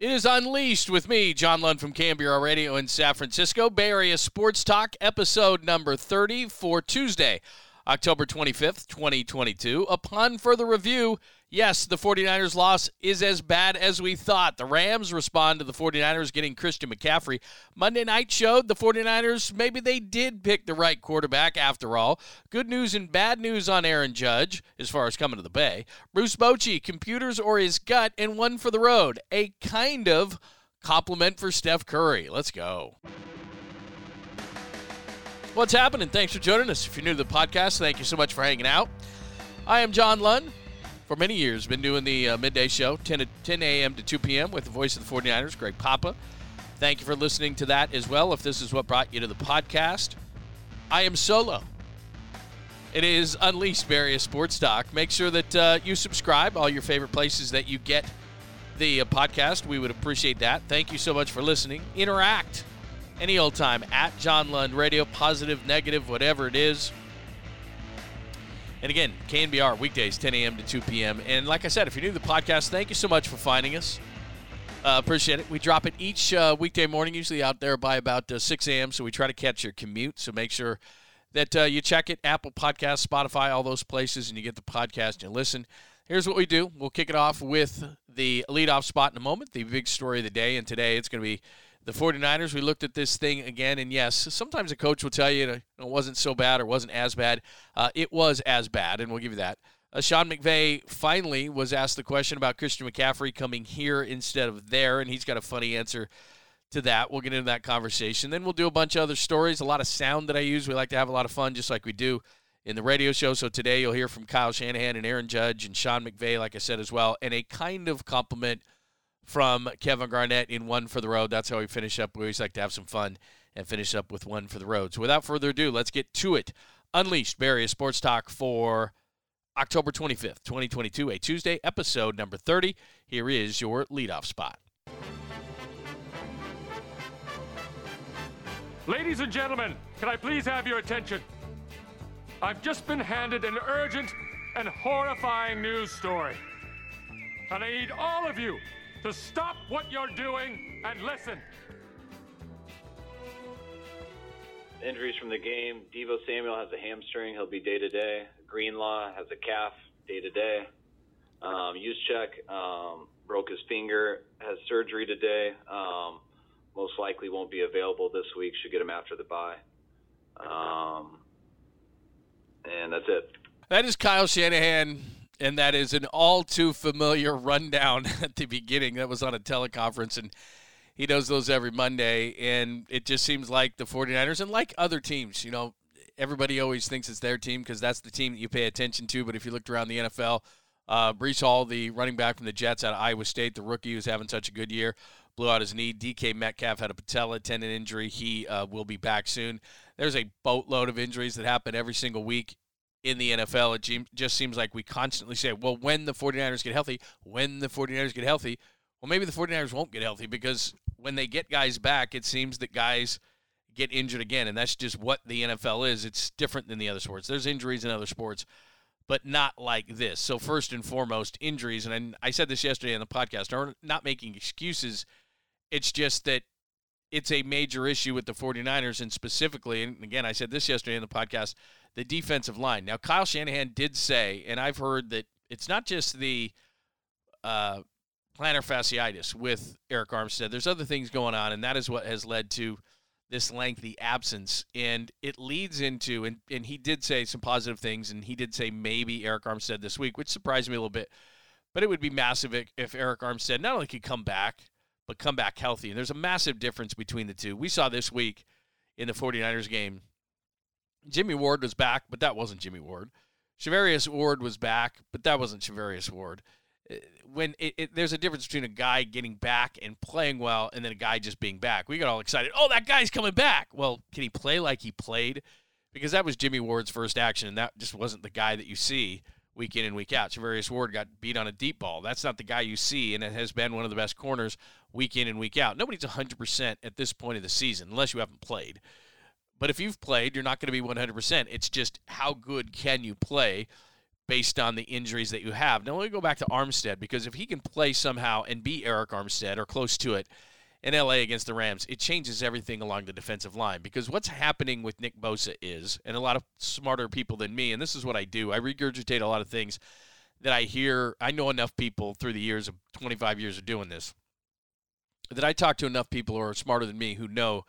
It is Unleashed with me, John Lund from KNBR Radio in San Francisco. Bay Area Sports Talk, episode number 30 for Tuesday, October 25th, 2022. Upon further review, yes, the 49ers loss is as bad as we thought. The Rams respond to the 49ers getting Christian McCaffrey. Monday night showed the 49ers maybe they did pick the right quarterback after all. Good news and bad news on Aaron Judge as far as coming to the Bay. Bruce Bochy, computers or his gut, and one for the road. A kind of compliment for Steph Curry. Let's go. What's happening? Thanks for joining us. If you're new to the podcast, thank you so much for hanging out. I am John Lund. For many years, been doing the uh, midday show, 10, 10 a.m. to 2 p.m. with the voice of the 49ers, Greg Papa. Thank you for listening to that as well. If this is what brought you to the podcast, I am solo. It is Unleashed Bay Area Sports Talk. Make sure that uh, you subscribe all your favorite places that you get the uh, podcast. We would appreciate that. Thank you so much for listening. Interact any old time at John Lund Radio, positive, negative, whatever it is. And again, KNBR weekdays, 10 a.m. to 2 p.m. And like I said, if you're new to the podcast, thank you so much for finding us. Uh, appreciate it. We drop it each uh, weekday morning, usually out there by about uh, 6 a.m. So we try to catch your commute. So make sure that uh, you check it Apple Podcast, Spotify, all those places, and you get the podcast and listen. Here's what we do we'll kick it off with the leadoff spot in a moment, the big story of the day. And today it's going to be the 49ers, we looked at this thing again, and yes, sometimes a coach will tell you it wasn't so bad or wasn't as bad. Uh, it was as bad, and we'll give you that. Uh, Sean McVay finally was asked the question about Christian McCaffrey coming here instead of there, and he's got a funny answer to that. We'll get into that conversation. Then we'll do a bunch of other stories, a lot of sound that I use. We like to have a lot of fun, just like we do in the radio show. So today you'll hear from Kyle Shanahan and Aaron Judge and Sean McVay, like I said as well, and a kind of compliment – from Kevin Garnett in one for the road. That's how we finish up. We always like to have some fun and finish up with one for the road. So without further ado, let's get to it. Unleashed Bay Area Sports Talk for October 25th, 2022, a Tuesday, episode number 30. Here is your leadoff spot. Ladies and gentlemen, can I please have your attention? I've just been handed an urgent and horrifying news story. And I need all of you to stop what you're doing and listen. Injuries from the game. Deebo Samuel has a hamstring. He'll be day to day. Greenlaw has a calf day to day. Um, Juszczyk um, broke his finger, has surgery today. Um, most likely won't be available this week. Should get him after the bye. Um, and that's it. That is Kyle Shanahan and that is an all too familiar rundown at the beginning. That was on a teleconference, and he does those every Monday. And it just seems like the 49ers, and like other teams, you know, everybody always thinks it's their team because that's the team that you pay attention to. But if you looked around the NFL, uh, Breece Hall, the running back from the Jets out of Iowa State, the rookie who's having such a good year, blew out his knee. DK Metcalf had a patella tendon injury. He uh, will be back soon. There's a boatload of injuries that happen every single week in the NFL. It just seems like we constantly say, well, when the 49ers get healthy, when the 49ers get healthy, well, maybe the 49ers won't get healthy because when they get guys back, it seems that guys get injured again. And that's just what the NFL is. It's different than the other sports. There's injuries in other sports, but not like this. So, first and foremost, injuries. And I said this yesterday on the podcast, are not making excuses. It's just that it's a major issue with the 49ers and specifically, and again, I said this yesterday in the podcast the defensive line. Now, Kyle Shanahan did say, and I've heard that it's not just the uh, plantar fasciitis with Arik Armstead. There's other things going on, and that is what has led to this lengthy absence. And it leads into, and, and he did say some positive things, and he did say maybe Arik Armstead this week, which surprised me a little bit. But it would be massive if Arik Armstead not only could come back, but come back healthy. And there's a massive difference between the two. We saw this week in the 49ers game Jimmy Ward was back, but that wasn't Jimmy Ward. Charvarius Ward was back, but that wasn't Charvarius Ward. Uh, when it, it, there's a difference between a guy getting back and playing well, and then a guy just being back. We got all excited. Oh, that guy's coming back. Well, can he play like he played? Because that was Jimmy Ward's first action, and that just wasn't the guy that you see week in and week out. Charvarius Ward got beat on a deep ball. That's not the guy you see, and it has been one of the best corners week in and week out. Nobody's 100% at this point of the season unless you haven't played. But if you've played, you're not going to be 100%. It's just how good can you play based on the injuries that you have. Now let me go back to Armstead because if he can play somehow and be Arik Armstead or close to it in LA against the Rams, it changes everything along the defensive line. Because what's happening with Nick Bosa is, and a lot of smarter people than me, and this is what I do, I regurgitate a lot of things that I hear. I know enough people through the years of 25 years of doing this that I talk to enough people who are smarter than me who know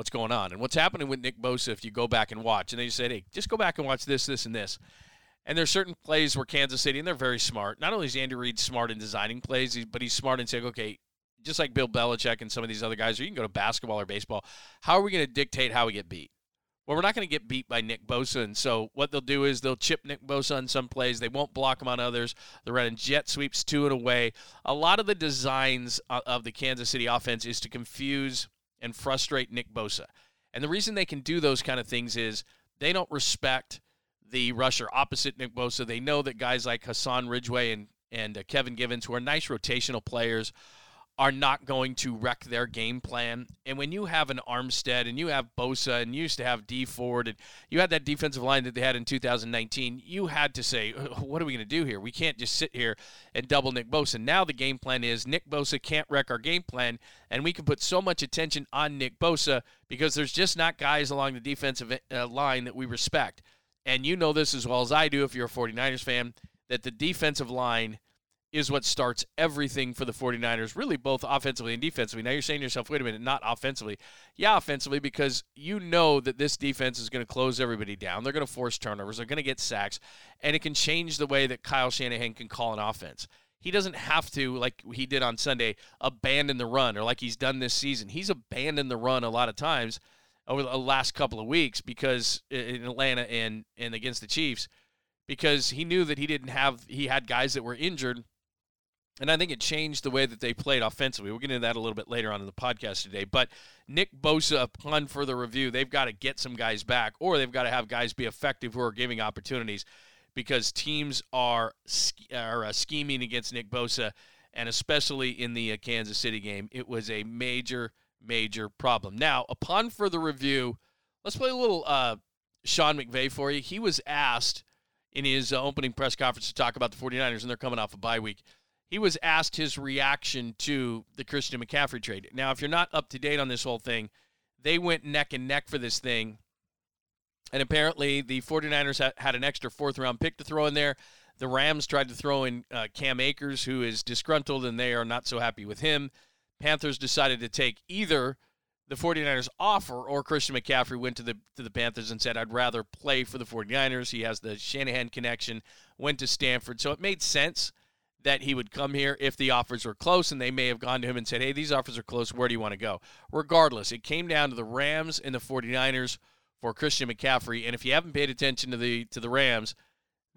what's going on. And what's happening with Nick Bosa, if you go back and watch, and they say, hey, just go back and watch this, this, and this. And there's certain plays where Kansas City, and they're very smart. Not only is Andy Reid smart in designing plays, but he's smart in saying, okay, just like Bill Belichick and some of these other guys, or you can go to basketball or baseball, how are we going to dictate how we get beat? Well, we're not going to get beat by Nick Bosa. And so what they'll do is they'll chip Nick Bosa on some plays. They won't block him on others. They're running jet sweeps to and away. A lot of the designs of the Kansas City offense is to confuse and frustrate Nick Bosa. And the reason they can do those kind of things is they don't respect the rusher opposite Nick Bosa. They know that guys like Hassan Ridgeway and, and uh, Kevin Givens, who are nice rotational players, are not going to wreck their game plan. And when you have an Armstead and you have Bosa and you used to have Dee Ford and you had that defensive line that they had in 2019, you had to say, what are we going to do here? We can't just sit here and double Nick Bosa. Now the game plan is Nick Bosa can't wreck our game plan, and we can put so much attention on Nick Bosa because there's just not guys along the defensive uh, line that we respect. And you know this as well as I do if you're a 49ers fan, that the defensive line – is what starts everything for the 49ers, really both offensively and defensively. Now you're saying to yourself, wait a minute, not offensively. Yeah, offensively, because you know that this defense is going to close everybody down. They're going to force turnovers, they're going to get sacks, and it can change the way that Kyle Shanahan can call an offense. He doesn't have to, like he did on Sunday, abandon the run or like he's done this season. He's abandoned the run a lot of times over the last couple of weeks because in Atlanta and, and against the Chiefs because he knew that he didn't have he had guys that were injured and I think it changed the way that they played offensively. We'll get into that a little bit later on in the podcast today. But Nick Bosa, upon further review, they've got to get some guys back, or they've got to have guys be effective who are giving opportunities because teams are, are uh, scheming against Nick Bosa, and especially in the uh, Kansas City game. It was a major, major problem. Now, upon further review, let's play a little uh, Sean McVay for you. He was asked in his uh, opening press conference to talk about the 49ers, and they're coming off a bye week he was asked his reaction to the Christian McCaffrey trade. Now, if you're not up to date on this whole thing, they went neck and neck for this thing. And apparently, the 49ers had an extra fourth round pick to throw in there. The Rams tried to throw in uh, Cam Akers, who is disgruntled, and they are not so happy with him. Panthers decided to take either the 49ers offer or Christian McCaffrey went to the to the Panthers and said I'd rather play for the 49ers. He has the Shanahan connection, went to Stanford. So it made sense that he would come here if the offers were close, and they may have gone to him and said, Hey, these offers are close. Where do you want to go? Regardless, it came down to the Rams and the 49ers for Christian McCaffrey. And if you haven't paid attention to the to the Rams,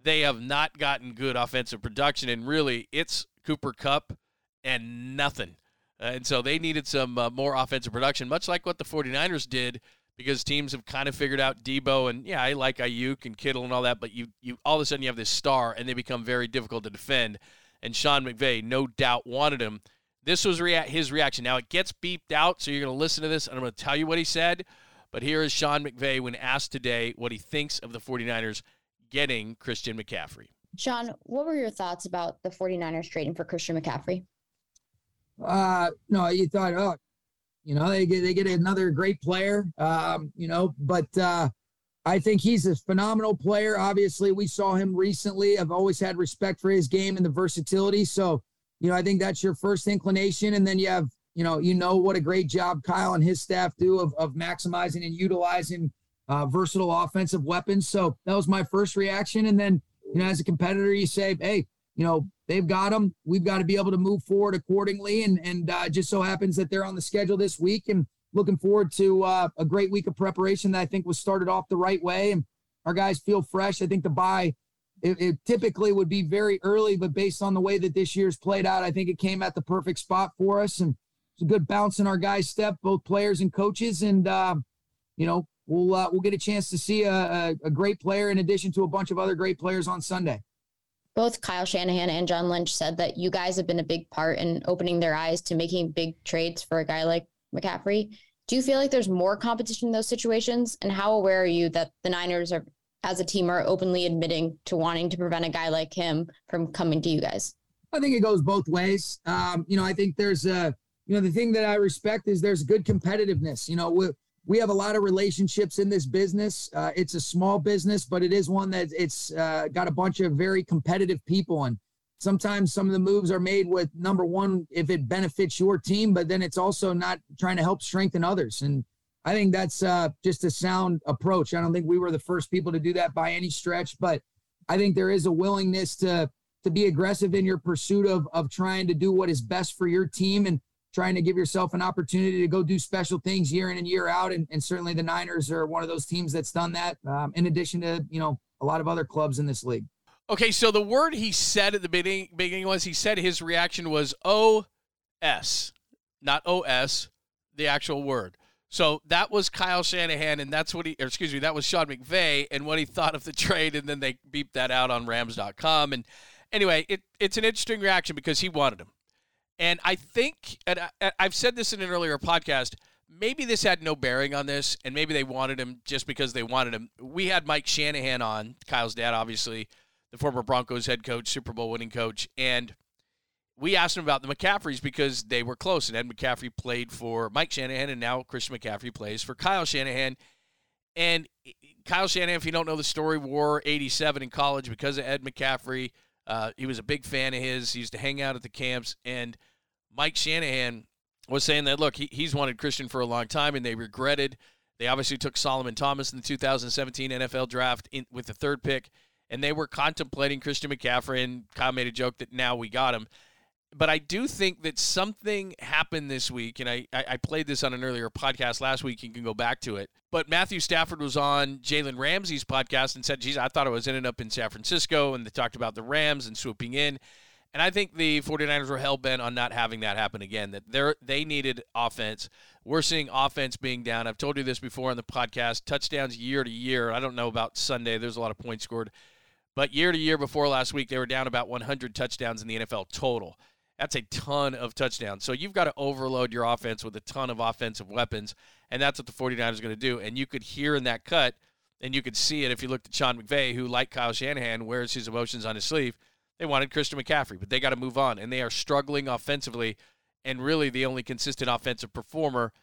they have not gotten good offensive production, and really it's Cooper Kupp and nothing. And so they needed some uh, more offensive production, much like what the 49ers did because teams have kind of figured out Deebo and yeah, I like Aiyuk and Kittle and all that, but you you all of a sudden you have this star and they become very difficult to defend and Sean McVay no doubt wanted him. This was rea- his reaction. Now it gets beeped out, so you're going to listen to this, and I'm going to tell you what he said. But here is Sean McVay when asked today what he thinks of the 49ers getting Christian McCaffrey. Sean, what were your thoughts about the 49ers trading for Christian McCaffrey? Uh, no, you thought, oh, you know, they get they get another great player. Um, you know, but uh, I think he's a phenomenal player. Obviously, we saw him recently. I've always had respect for his game and the versatility. So, you know, I think that's your first inclination. And then you have, you know, you know what a great job Kyle and his staff do of, of maximizing and utilizing uh, versatile offensive weapons. So that was my first reaction. And then, you know, as a competitor, you say, hey, you know, they've got them. We've got to be able to move forward accordingly. And and uh, just so happens that they're on the schedule this week. And looking forward to uh, a great week of preparation that I think was started off the right way. And our guys feel fresh. I think the bye, it, it, typically would be very early, but based on the way that this year's played out, I think it came at the perfect spot for us. And it's a good bounce in our guys' step, both players and coaches. And, uh, you know, we'll uh, we'll get a chance to see a, a, a great player in addition to a bunch of other great players on Sunday. Both Kyle Shanahan and John Lynch said that you guys have been a big part in opening their eyes to making big trades for a guy like McCaffrey. Do you feel like there's more competition in those situations? And how aware are you that the Niners are as a team are openly admitting to wanting to prevent a guy like him from coming to you guys? I think it goes both ways. Um, you know, I think there's a, you know, the thing that I respect is there's good competitiveness. You know, we we have a lot of relationships in this business. Uh, it's a small business, but it is one that it's uh, got a bunch of very competitive people, and sometimes some of the moves are made with number one if it benefits your team, but then it's also not trying to help strengthen others. And I think that's uh, just a sound approach. I don't think we were the first people to do that by any stretch, but I think there is a willingness to to be aggressive in your pursuit of of trying to do what is best for your team and trying to give yourself an opportunity to go do special things year in and year out. And, and certainly the Niners are one of those teams that's done that. Um, in addition to you know a lot of other clubs in this league. Okay, so the word he said at the beginning, beginning was he said his reaction was O S, not O S, the actual word. So that was Kyle Shanahan, and that's what he, excuse me, that was Sean McVay, and what he thought of the trade, and then they beeped that out on Rams.com. And anyway, it, it's an interesting reaction because he wanted him. And I think, and I, I've said this in an earlier podcast, maybe this had no bearing on this, and maybe they wanted him just because they wanted him. We had Mike Shanahan on, Kyle's dad, obviously, the former Broncos head coach, Super Bowl winning coach, and we asked him about the McCaffreys because they were close, and Ed McCaffrey played for Mike Shanahan, and now Christian McCaffrey plays for Kyle Shanahan. And Kyle Shanahan, if you don't know the story, wore 87 in college because of Ed McCaffrey. Uh, he was a big fan of his. He used to hang out at the camps, and Mike Shanahan was saying that look, he, he's wanted Christian for a long time, and they regretted. They obviously took Solomon Thomas in the 2017 NFL draft in, with the third pick, and they were contemplating Christian McCaffrey. And Kyle made a joke that now we got him but I do think that something happened this week, and I, I played this on an earlier podcast last week. You can go back to it. But Matthew Stafford was on Jalen Ramsey's podcast and said, geez, I thought I was ending up in San Francisco. And they talked about the Rams and swooping in. And I think the 49ers were hell bent on not having that happen again, that they they needed offense. We're seeing offense being down. I've told you this before on the podcast touchdowns year to year. I don't know about Sunday, there's a lot of points scored. But year to year before last week, they were down about 100 touchdowns in the NFL total. That's a ton of touchdowns. So you've got to overload your offense with a ton of offensive weapons, and that's what the 49ers are going to do. And you could hear in that cut, and you could see it if you looked at Sean McVay, who, like Kyle Shanahan, wears his emotions on his sleeve. They wanted Christian McCaffrey, but they got to move on, and they are struggling offensively. And really, the only consistent offensive performer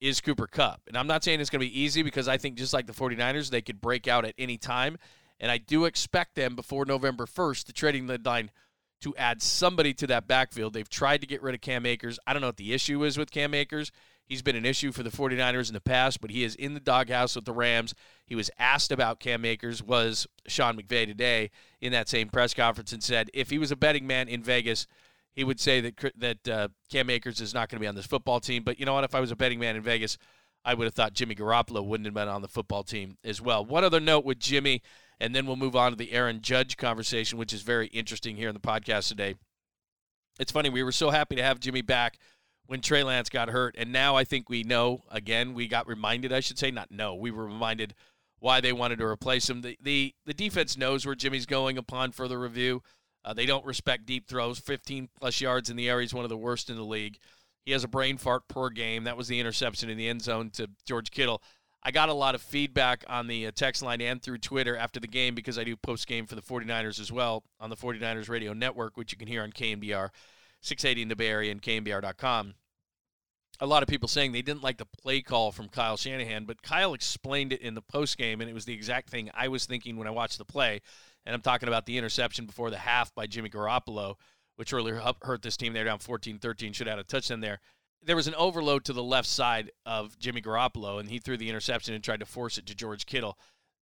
is Cooper Kupp. And I'm not saying it's going to be easy because I think just like the 49ers, they could break out at any time. And I do expect them before November 1st, the trading deadline to add somebody to that backfield. They've tried to get rid of Cam Akers. I don't know what the issue is with Cam Akers. He's been an issue for the 49ers in the past, but he is in the doghouse with the Rams. He was asked about Cam Akers, was Sean McVay today in that same press conference, and said if he was a betting man in Vegas, he would say that that uh, Cam Akers is not going to be on this football team. But you know what? If I was a betting man in Vegas, I would have thought Jimmy Garoppolo wouldn't have been on the football team as well. One other note with Jimmy and then we'll move on to the Aaron Judge conversation, which is very interesting here in the podcast today. It's funny, we were so happy to have Jimmy back when Trey Lance got hurt, and now I think we know again, we got reminded, I should say, not know, we were reminded why they wanted to replace him. The the, the defense knows where Jimmy's going upon further review. Uh, they don't respect deep throws. 15 plus yards in the air. He's one of the worst in the league. He has a brain fart per game. That was the interception in the end zone to George Kittle. I got a lot of feedback on the uh, text line and through Twitter after the game because I do post game for the 49ers as well on the 49ers radio network, which you can hear on KNBR 680 in the Bay Area and KNBR.com. A lot of people saying they didn't like the play call from Kyle Shanahan, but Kyle explained it in the post game, and it was the exact thing I was thinking when I watched the play. And I'm talking about the interception before the half by Jimmy Garoppolo, which really hurt this team. They're down 14 13, should have had a touchdown there there was an overload to the left side of Jimmy Garoppolo, and he threw the interception and tried to force it to George Kittle.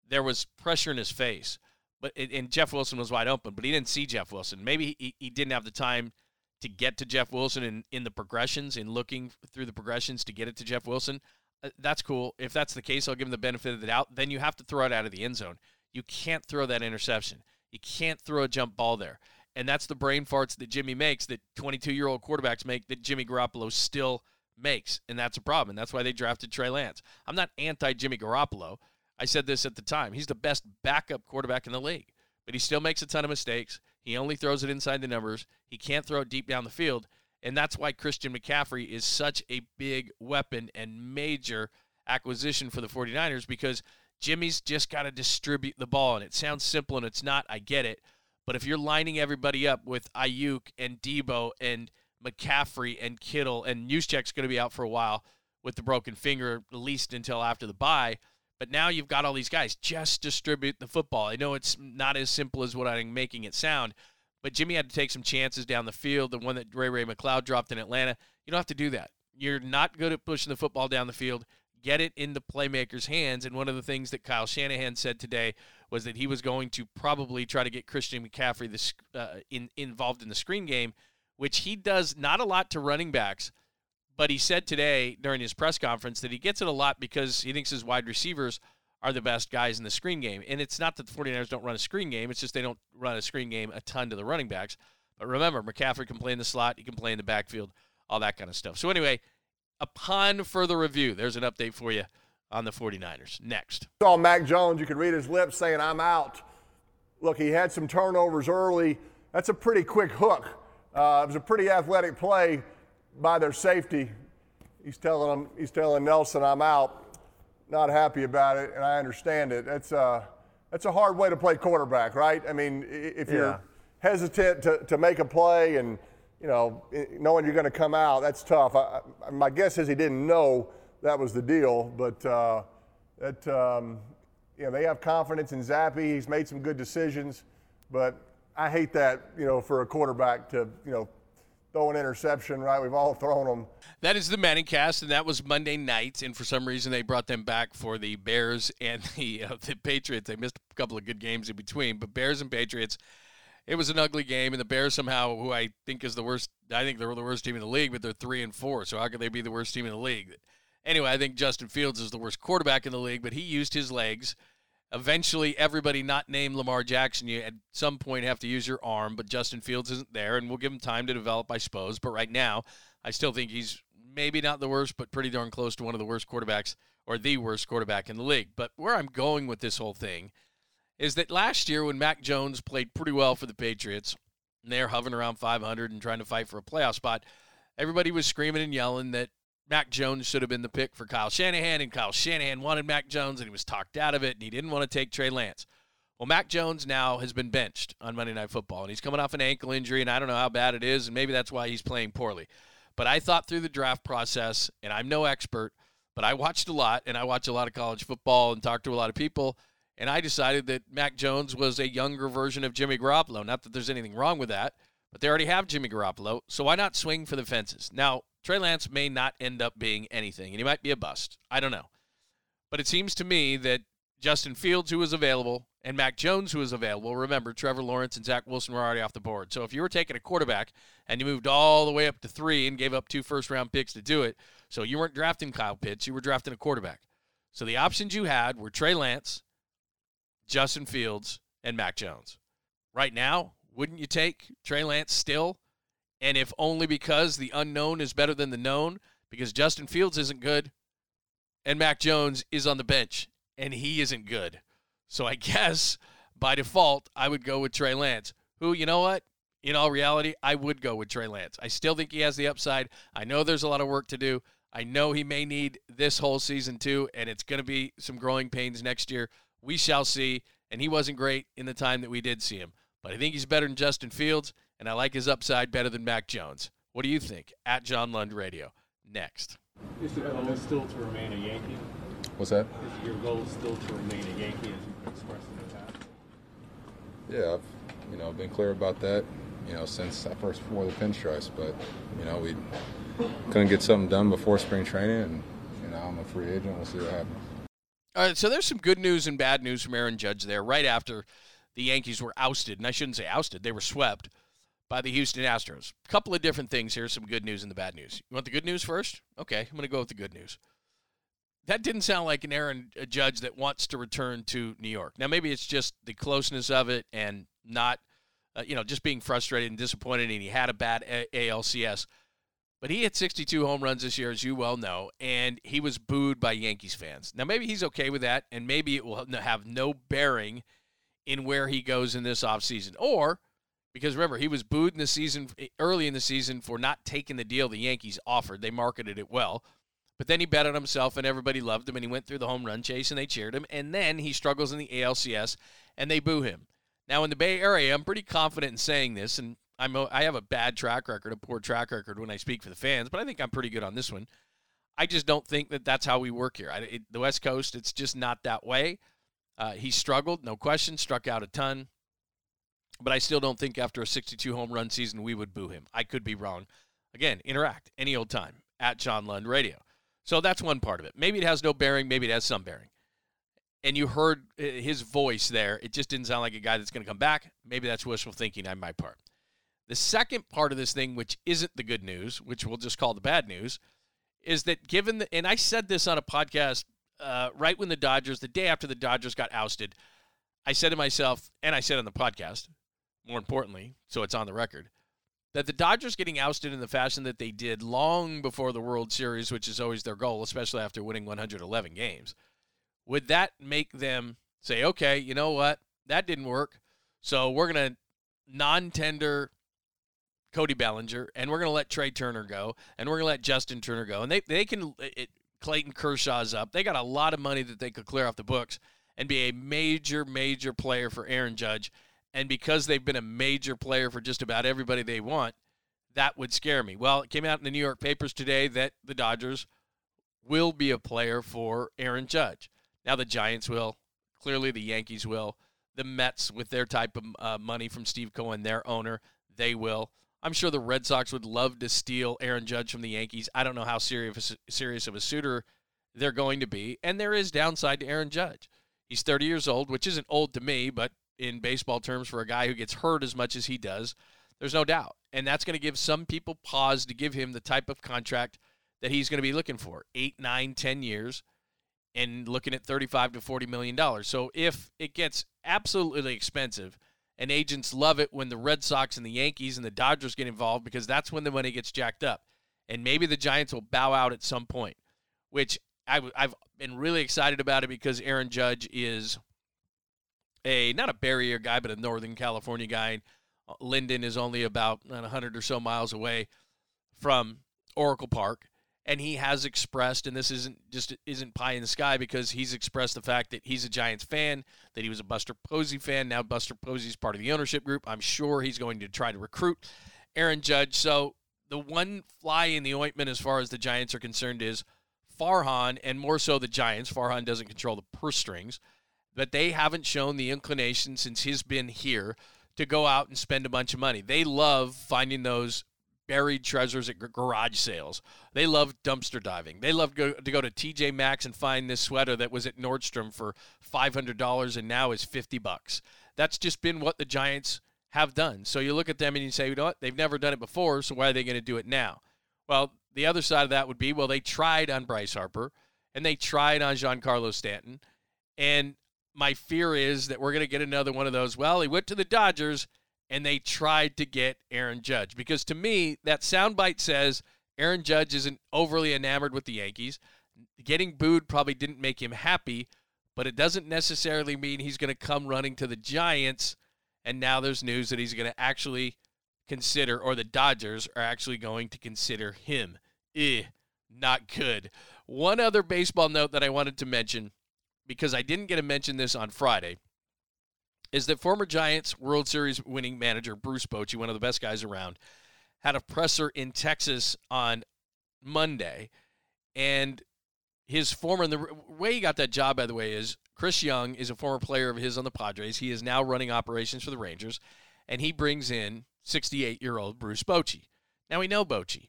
There was pressure in his face, but and Jeff Wilson was wide open, but he didn't see Jeff Wilson. Maybe he, he didn't have the time to get to Jeff Wilson in, in the progressions, in looking through the progressions to get it to Jeff Wilson. Uh, that's cool. If that's the case, I'll give him the benefit of the doubt. Then you have to throw it out of the end zone. You can't throw that interception. You can't throw a jump ball there. And that's the brain farts that Jimmy makes, that 22 year old quarterbacks make, that Jimmy Garoppolo still makes. And that's a problem. And that's why they drafted Trey Lance. I'm not anti Jimmy Garoppolo. I said this at the time. He's the best backup quarterback in the league, but he still makes a ton of mistakes. He only throws it inside the numbers. He can't throw it deep down the field. And that's why Christian McCaffrey is such a big weapon and major acquisition for the 49ers because Jimmy's just got to distribute the ball. And it sounds simple and it's not. I get it. But if you're lining everybody up with Aiyuk and Deebo and McCaffrey and Kittle and Juszczyk's going to be out for a while with the broken finger, at least until after the bye. But now you've got all these guys. Just distribute the football. I know it's not as simple as what I'm making it sound, but Jimmy had to take some chances down the field. The one that Ray Ray McCloud dropped in Atlanta. You don't have to do that. You're not good at pushing the football down the field. Get it in the playmakers' hands. And one of the things that Kyle Shanahan said today was that he was going to probably try to get Christian McCaffrey this, uh, in, involved in the screen game, which he does not a lot to running backs but he said today during his press conference that he gets it a lot because he thinks his wide receivers are the best guys in the screen game. And it's not that the 49ers don't run a screen game, it's just they don't run a screen game a ton to the running backs. But remember, McCaffrey can play in the slot, he can play in the backfield, all that kind of stuff. So, anyway, upon further review, there's an update for you on the 49ers. Next. Saw Mac Jones, you could read his lips saying, I'm out. Look, he had some turnovers early. That's a pretty quick hook. Uh, it was a pretty athletic play by their safety. He's telling him, he's telling Nelson, I'm out. Not happy about it, and I understand it. That's a, that's a hard way to play quarterback, right? I mean, if you're yeah. hesitant to, to make a play and, you know, knowing you're going to come out, that's tough. I, my guess is he didn't know that was the deal, but uh, that, um, you know, they have confidence in Zappe. He's made some good decisions, but I hate that, you know, for a quarterback to, you know, throw an interception, right? We've all thrown them. That is the ManningCast, and that was Monday night. And for some reason, they brought them back for the Bears and the uh, the Patriots. They missed a couple of good games in between, but Bears and Patriots. It was an ugly game, and the Bears somehow, who I think is the worst, I think they're the worst team in the league, but they're three and four. So how could they be the worst team in the league? Anyway, I think Justin Fields is the worst quarterback in the league, but he used his legs eventually everybody not named Lamar Jackson, you at some point have to use your arm, but Justin Fields isn't there, and we'll give him time to develop, I suppose. But right now, I still think he's maybe not the worst, but pretty darn close to one of the worst quarterbacks or the worst quarterback in the league. But where I'm going with this whole thing is that last year when Mac Jones played pretty well for the Patriots, and they're hovering around 500 and trying to fight for a playoff spot, everybody was screaming and yelling that Mac Jones should have been the pick for Kyle Shanahan, and Kyle Shanahan wanted Mac Jones, and he was talked out of it, and he didn't want to take Trey Lance. Well, Mac Jones now has been benched on Monday Night Football, and he's coming off an ankle injury, and I don't know how bad it is, and maybe that's why he's playing poorly. But I thought through the draft process, and I'm no expert, but I watched a lot, and I watch a lot of college football and talk to a lot of people, and I decided that Mac Jones was a younger version of Jimmy Garoppolo. Not that there's anything wrong with that, but they already have Jimmy Garoppolo, so why not swing for the fences? Now, Trey Lance may not end up being anything, and he might be a bust. I don't know. But it seems to me that Justin Fields, who was available, and Mac Jones, who was available, remember, Trevor Lawrence and Zach Wilson were already off the board. So if you were taking a quarterback and you moved all the way up to three and gave up two first round picks to do it, so you weren't drafting Kyle Pitts, you were drafting a quarterback. So the options you had were Trey Lance, Justin Fields, and Mac Jones. Right now, wouldn't you take Trey Lance still? And if only because the unknown is better than the known, because Justin Fields isn't good and Mac Jones is on the bench and he isn't good. So I guess by default, I would go with Trey Lance, who, you know what? In all reality, I would go with Trey Lance. I still think he has the upside. I know there's a lot of work to do. I know he may need this whole season too, and it's going to be some growing pains next year. We shall see. And he wasn't great in the time that we did see him. But I think he's better than Justin Fields and I like his upside better than Mac Jones. What do you think? At John Lund Radio. Next. Is the goal still to remain a Yankee? What's that? Is your goal still to remain a Yankee as you've expressed in the past? Yeah, I've you know been clear about that. You know, since I first wore the pinstripes, but you know we couldn't get something done before spring training, and you know I'm a free agent. We'll see what happens. All right, so there's some good news and bad news from Aaron Judge there. Right after the Yankees were ousted, and I shouldn't say ousted, they were swept by the Houston Astros. A couple of different things here, some good news and the bad news. You want the good news first? Okay, I'm going to go with the good news. That didn't sound like an Aaron Judge that wants to return to New York. Now, maybe it's just the closeness of it and not, uh, you know, just being frustrated and disappointed, and he had a bad a- ALCS. But he hit 62 home runs this year, as you well know, and he was booed by Yankees fans. Now, maybe he's okay with that, and maybe it will have no bearing in where he goes in this offseason. Or because remember, he was booed in the season early in the season for not taking the deal the Yankees offered. They marketed it well, But then he bet on himself, and everybody loved him, and he went through the home run chase, and they cheered him. And then he struggles in the ALCS, and they boo him. Now in the Bay Area, I'm pretty confident in saying this, and I'm I have a bad track record, a poor track record when I speak for the fans, but I think I'm pretty good on this one. I just don't think that that's how we work here. I, it, the West Coast, it's just not that way. Uh, he struggled, no question, struck out a ton, but I still don't think after a 62 home run season we would boo him. I could be wrong. Again, interact any old time at John Lund Radio. So that's one part of it. Maybe it has no bearing, maybe it has some bearing. And you heard uh, his voice there. It just didn't sound like a guy that's going to come back. Maybe that's wishful thinking on my part. The second part of this thing, which isn't the good news, which we'll just call the bad news, is that given the, and I said this on a podcast uh, right when the Dodgers, the day after the Dodgers got ousted, I said to myself, and I said on the podcast, more importantly, so it's on the record, that the Dodgers getting ousted in the fashion that they did long before the World Series, which is always their goal, especially after winning 111 games, would that make them say, okay, you know what? That didn't work. So we're going to non tender Cody Bellinger, and we're going to let Trea Turner go, and we're going to let Justin Turner go. And they, they can, it, Clayton Kershaw's up. They got a lot of money that they could clear off the books and be a major, major player for Aaron Judge. And because they've been a major player for just about everybody they want, that would scare me. Well, it came out in the New York papers today that the Dodgers will be a player for Aaron Judge. Now, the Giants will. Clearly, the Yankees will. The Mets, with their type of uh, money from Steve Cohen, their owner, they will. I'm sure the Red Sox would love to steal Aaron Judge from the Yankees. I don't know how serious serious of a suitor they're going to be, and there is downside to Aaron Judge. He's 30 years old, which isn't old to me, but in baseball terms, for a guy who gets hurt as much as he does, there's no doubt, and that's going to give some people pause to give him the type of contract that he's going to be looking for: eight, nine, ten years, and looking at 35 to 40 million dollars. So if it gets absolutely expensive and agents love it when the Red Sox and the Yankees and the Dodgers get involved because that's when the money gets jacked up. And maybe the Giants will bow out at some point, which I, have been really excited about it because Aaron Judge is a not a Bay Area guy, but a Northern California guy. Uh, Linden is only about uh, 100 or so miles away from Oracle Park and he has expressed and this isn't just isn't pie in the sky because he's expressed the fact that he's a Giants fan, that he was a Buster Posey fan. Now Buster Posey's part of the ownership group. I'm sure he's going to try to recruit Aaron Judge. So the one fly in the ointment as far as the Giants are concerned is Farhan, and more so the Giants. Farhan doesn't control the purse strings, but they haven't shown the inclination since he's been here to go out and spend a bunch of money. They love finding those buried treasures at garage sales. They love dumpster diving. They love go, to go to TJ Maxx and find this sweater that was at Nordstrom for $500 and now is 50 bucks. That's just been what the Giants have done. So you look at them and you say, you know what? They've never done it before, so why are they going to do it now? Well, the other side of that would be, well, they tried on Bryce Harper and they tried on Giancarlo Stanton. And my fear is that we're going to get another one of those. Well, he went to the Dodgers and they tried to get Aaron Judge because to me that soundbite says Aaron Judge isn't overly enamored with the Yankees. Getting booed probably didn't make him happy, but it doesn't necessarily mean he's going to come running to the Giants. And now there's news that he's going to actually consider, or the Dodgers are actually going to consider him. Eh, not good. One other baseball note that I wanted to mention, because I didn't get to mention this on Friday is that former Giants World Series winning manager Bruce Bochy, one of the best guys around, had a presser in Texas on Monday, and his former and the way he got that job, by the way, is Chris Young is a former player of his on the Padres. He is now running operations for the Rangers, and he brings in 68 year old Bruce Bochy. Now we know Bochy.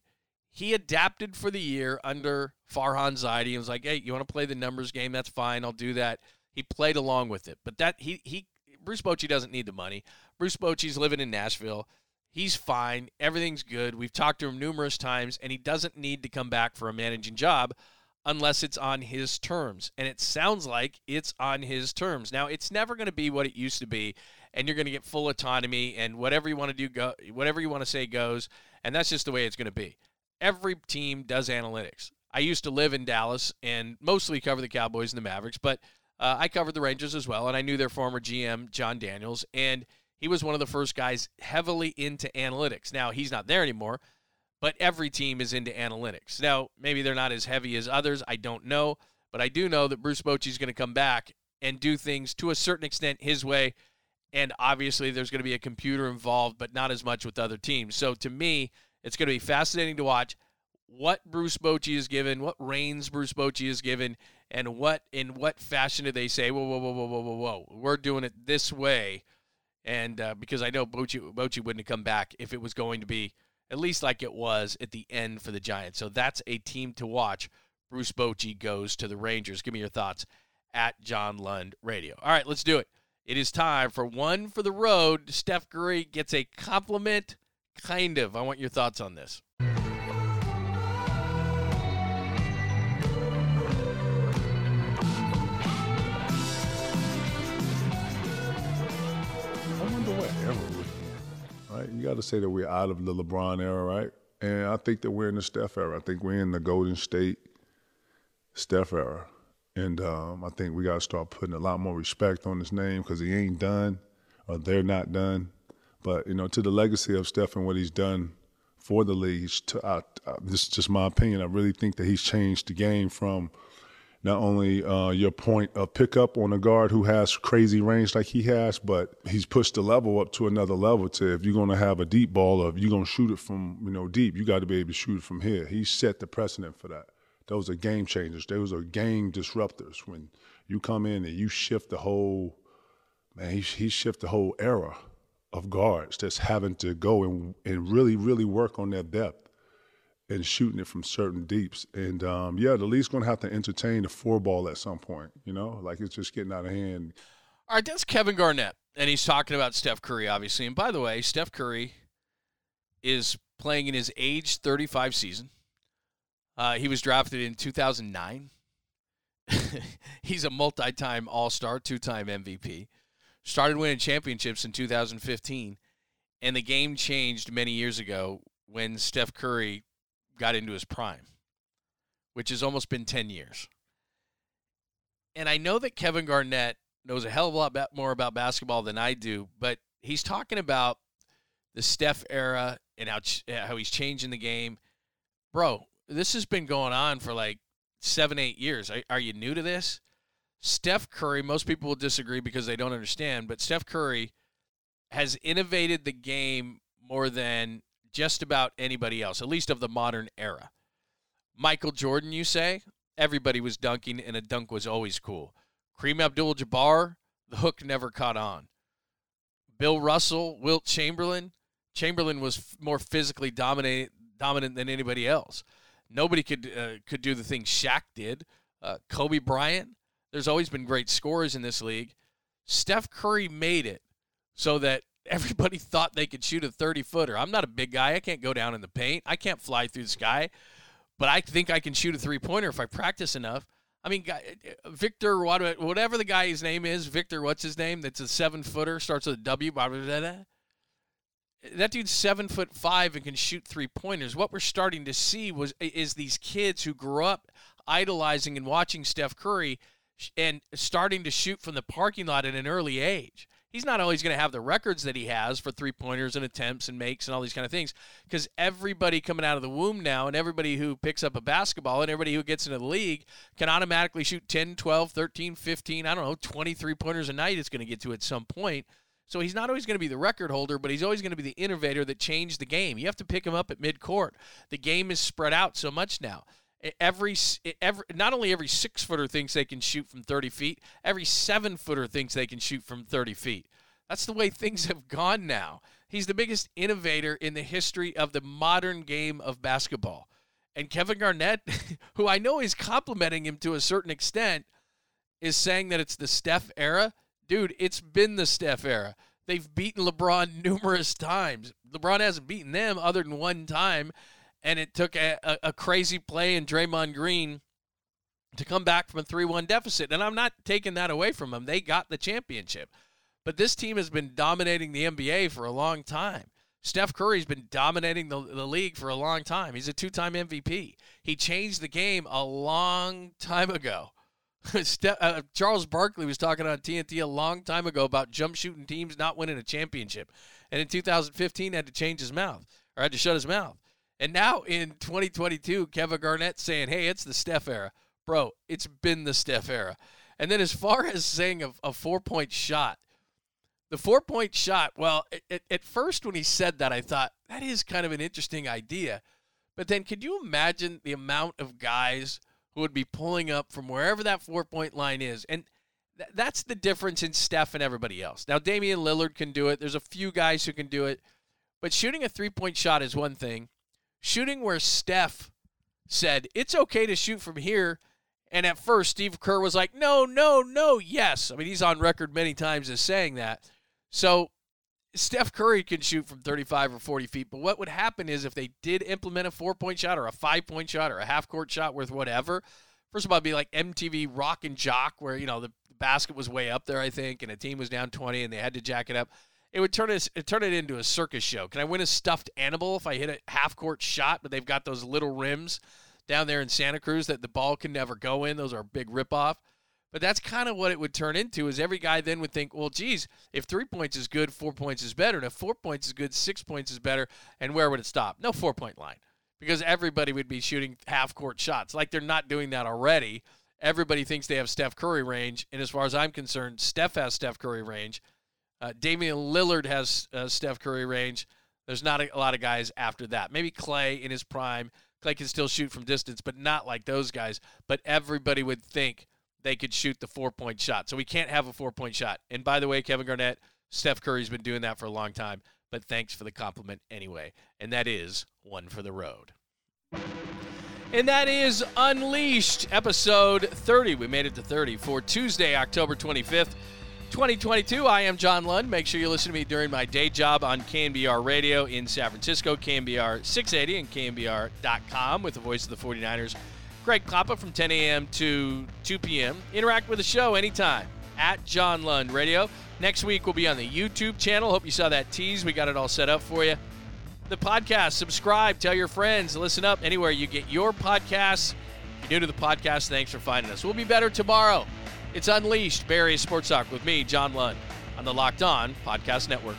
He adapted for the year under Farhan Zaidi and was like, "Hey, you want to play the numbers game? That's fine. I'll do that." He played along with it, but that he he Bruce Bochy doesn't need the money. Bruce Bochy's living in Nashville. He's fine. Everything's good. We've talked to him numerous times, and he doesn't need to come back for a managing job unless it's on his terms. And it sounds like it's on his terms. Now, it's never going to be what it used to be, and you're going to get full autonomy, and whatever you want to do, go, whatever you want to say goes, and that's just the way it's going to be. Every team does analytics. I used to live in Dallas and mostly cover the Cowboys and the Mavericks, but – uh, I covered the Rangers as well, and I knew their former GM, Jon Daniels, and he was one of the first guys heavily into analytics. Now, he's not there anymore, but every team is into analytics. Now, maybe they're not as heavy as others. I don't know. But I do know that Bruce Bochy is going to come back and do things to a certain extent his way. And obviously, there's going to be a computer involved, but not as much with other teams. So to me, it's going to be fascinating to watch what Bruce Bochy is given, what reins Bruce Bochy is given, and what in what fashion do they say, whoa, whoa, whoa, whoa, whoa, whoa, whoa, we're doing it this way. And uh, because I know Bochy, Bochy wouldn't have come back if it was going to be at least like it was at the end for the Giants. So that's a team to watch. Bruce Bochy goes to the Rangers. Give me your thoughts at John Lund Radio. All right, let's do it. It is time for one for the road. Steph Curry gets a compliment, kind of. I want your thoughts on this. Right? You got to say that we're out of the LeBron era, right? And I think that we're in the Steph era. I think we're in the Golden State Steph era. And um, I think we got to start putting a lot more respect on his name because he ain't done or they're not done. But, you know, to the legacy of Steph and what he's done for the league, to, uh, uh, this is just my opinion. I really think that he's changed the game from not only uh, your point of pickup on a guard who has crazy range like he has, but he's pushed the level up to another level. To if you're going to have a deep ball, or if you're going to shoot it from you know deep, you got to be able to shoot it from here. He set the precedent for that. Those are game changers. Those are game disruptors. When you come in and you shift the whole, man, he, he shift the whole era of guards that's having to go and, and really, really work on their depth and shooting it from certain deeps. And um, yeah, the league's going to have to entertain the four ball at some point, you know, like it's just getting out of hand. All right, that's Kevin Garnett. And he's talking about Steph Curry, obviously. And by the way, Steph Curry is playing in his age 35 season. Uh, he was drafted in 2009. He's a multi time All Star, two time MVP. Started winning championships in 2015. And the game changed many years ago when Steph Curry got into his prime, which has almost been 10 years. And I know that Kevin Garnett knows a hell of a lot more about basketball than I do, but he's talking about the Steph era and how, how he's changing the game. Bro, this has been going on for like seven, eight years. Are, are, you new to this? Steph Curry, most people will disagree because they don't understand, but Steph Curry has innovated the game more than just about anybody else, at least of the modern era. Michael Jordan, you say? Everybody was dunking, and a dunk was always cool. Kareem Abdul Jabbar, the hook never caught on. Bill Russell, Wilt Chamberlain. Chamberlain was f- more physically dominate, dominant than anybody else. Nobody could uh, could do the thing Shaq did. Uh, Kobe Bryant. There's always been great scorers in this league. Steph Curry made it so that everybody thought they could shoot a 30 footer. I'm not a big guy. I can't go down in the paint. I can't fly through the sky, but I think I can shoot a three pointer if I practice enough. I mean, uh, Victor, whatever the guy's name is, Victor, what's his name? That's a seven footer, starts with a W. That dude's seven foot five and can shoot three pointers. What we're starting to see was is these kids who grew up idolizing and watching Steph Curry and starting to shoot from the parking lot at an early age he's not always going to have the records that he has for three pointers and attempts and makes and all these kind of things because everybody coming out of the womb now and everybody who picks up a basketball and everybody who gets into the league can automatically shoot 10 12 13 15 i don't know 23 pointers a night it's going to get to at some point so he's not always going to be the record holder, but he's always going to be the innovator that changed the game. You have to pick him up at midcourt. The game is spread out so much now every every not only every six footer thinks they can shoot from 30 feet every seven footer thinks they can shoot from 30 feet. That's the way things have gone now. He's the biggest innovator in the history of the modern game of basketball. And kevin garnett who i know is complimenting him to a certain extent is saying that it's the steph era. Dude it's been the steph era. They've beaten lebron numerous times. Lebron hasn't beaten them other than one time and it took a, a, a crazy play in Draymond Green to come back from a 3 1 deficit. And I'm not taking that away from them. They got the championship. But this team has been dominating the NBA for a long time. Steph Curry's been dominating the, the league for a long time. He's a two time MVP. He changed the game a long time ago. uh, Charles Barkley was talking on TNT a long time ago about jump shooting teams not winning a championship. And in 2015, had to change his mouth or had to shut his mouth. And now in 2022, Kevin Garnett saying, hey, it's the Steph era. Bro, it's been the Steph era. And then as far as saying a, a four point shot, the four point shot, well, it, at first when he said that, I thought that is kind of an interesting idea. But then could you imagine the amount of guys who would be pulling up from wherever that four point line is? And th- that's the difference in Steph and everybody else. Now, Damian Lillard can do it. There's a few guys who can do it. But shooting a three point shot is one thing. Shooting where Steph said, it's okay to shoot from here. And at first, Steve Kerr was like, no, no, no, yes. I mean, he's on record many times as saying that. So Steph Curry can shoot from 35 or 40 feet, but what would happen is if they did implement a four point shot or a five point shot or a half court shot with whatever, first of all, it'd be like MTV Rock and Jock, where, you know, the basket was way up there, I think, and a team was down 20 and they had to jack it up. It would turn it, turn it into a circus show. Can I win a stuffed animal if I hit a half court shot, but they've got those little rims down there in Santa Cruz that the ball can never go in? Those are a big ripoff. But that's kind of what it would turn into is every guy then would think, well, geez, if three points is good, four points is better. And if four points is good, six points is better. And where would it stop? No four point line because everybody would be shooting half court shots. Like they're not doing that already. Everybody thinks they have Steph Curry range. And as far as I'm concerned, Steph has Steph Curry range. Uh, Damian Lillard has uh, Steph Curry range. There's not a, a lot of guys after that. Maybe Klay in his prime. Klay can still shoot from distance, but not like those guys. But everybody would think they could shoot the four point shot. So we can't have a four point shot. And by the way, Kevin Garnett, Steph Curry's been doing that for a long time. But thanks for the compliment anyway. And that is one for the road. And that is Unleashed, episode 30. We made it to 30 for Tuesday, October 25th, 2022. I am John Lund. Make sure you listen to me during my day job on KNBR Radio in San Francisco, KNBR 680 and KNBR.com with the voice of the 49ers. Greg Papa from 10 a.m. to 2 p.m. Interact with the show anytime at John Lund Radio. Next week we'll be on the YouTube channel. Hope you saw that tease. We got it all set up for you. The podcast, subscribe, tell your friends, listen up anywhere you get your podcasts. If you're new to the podcast, thanks for finding us. We'll be better tomorrow. It's Unleashed, Bay Area Sports Talk with me, John Lund, on the Locked On Podcast Network.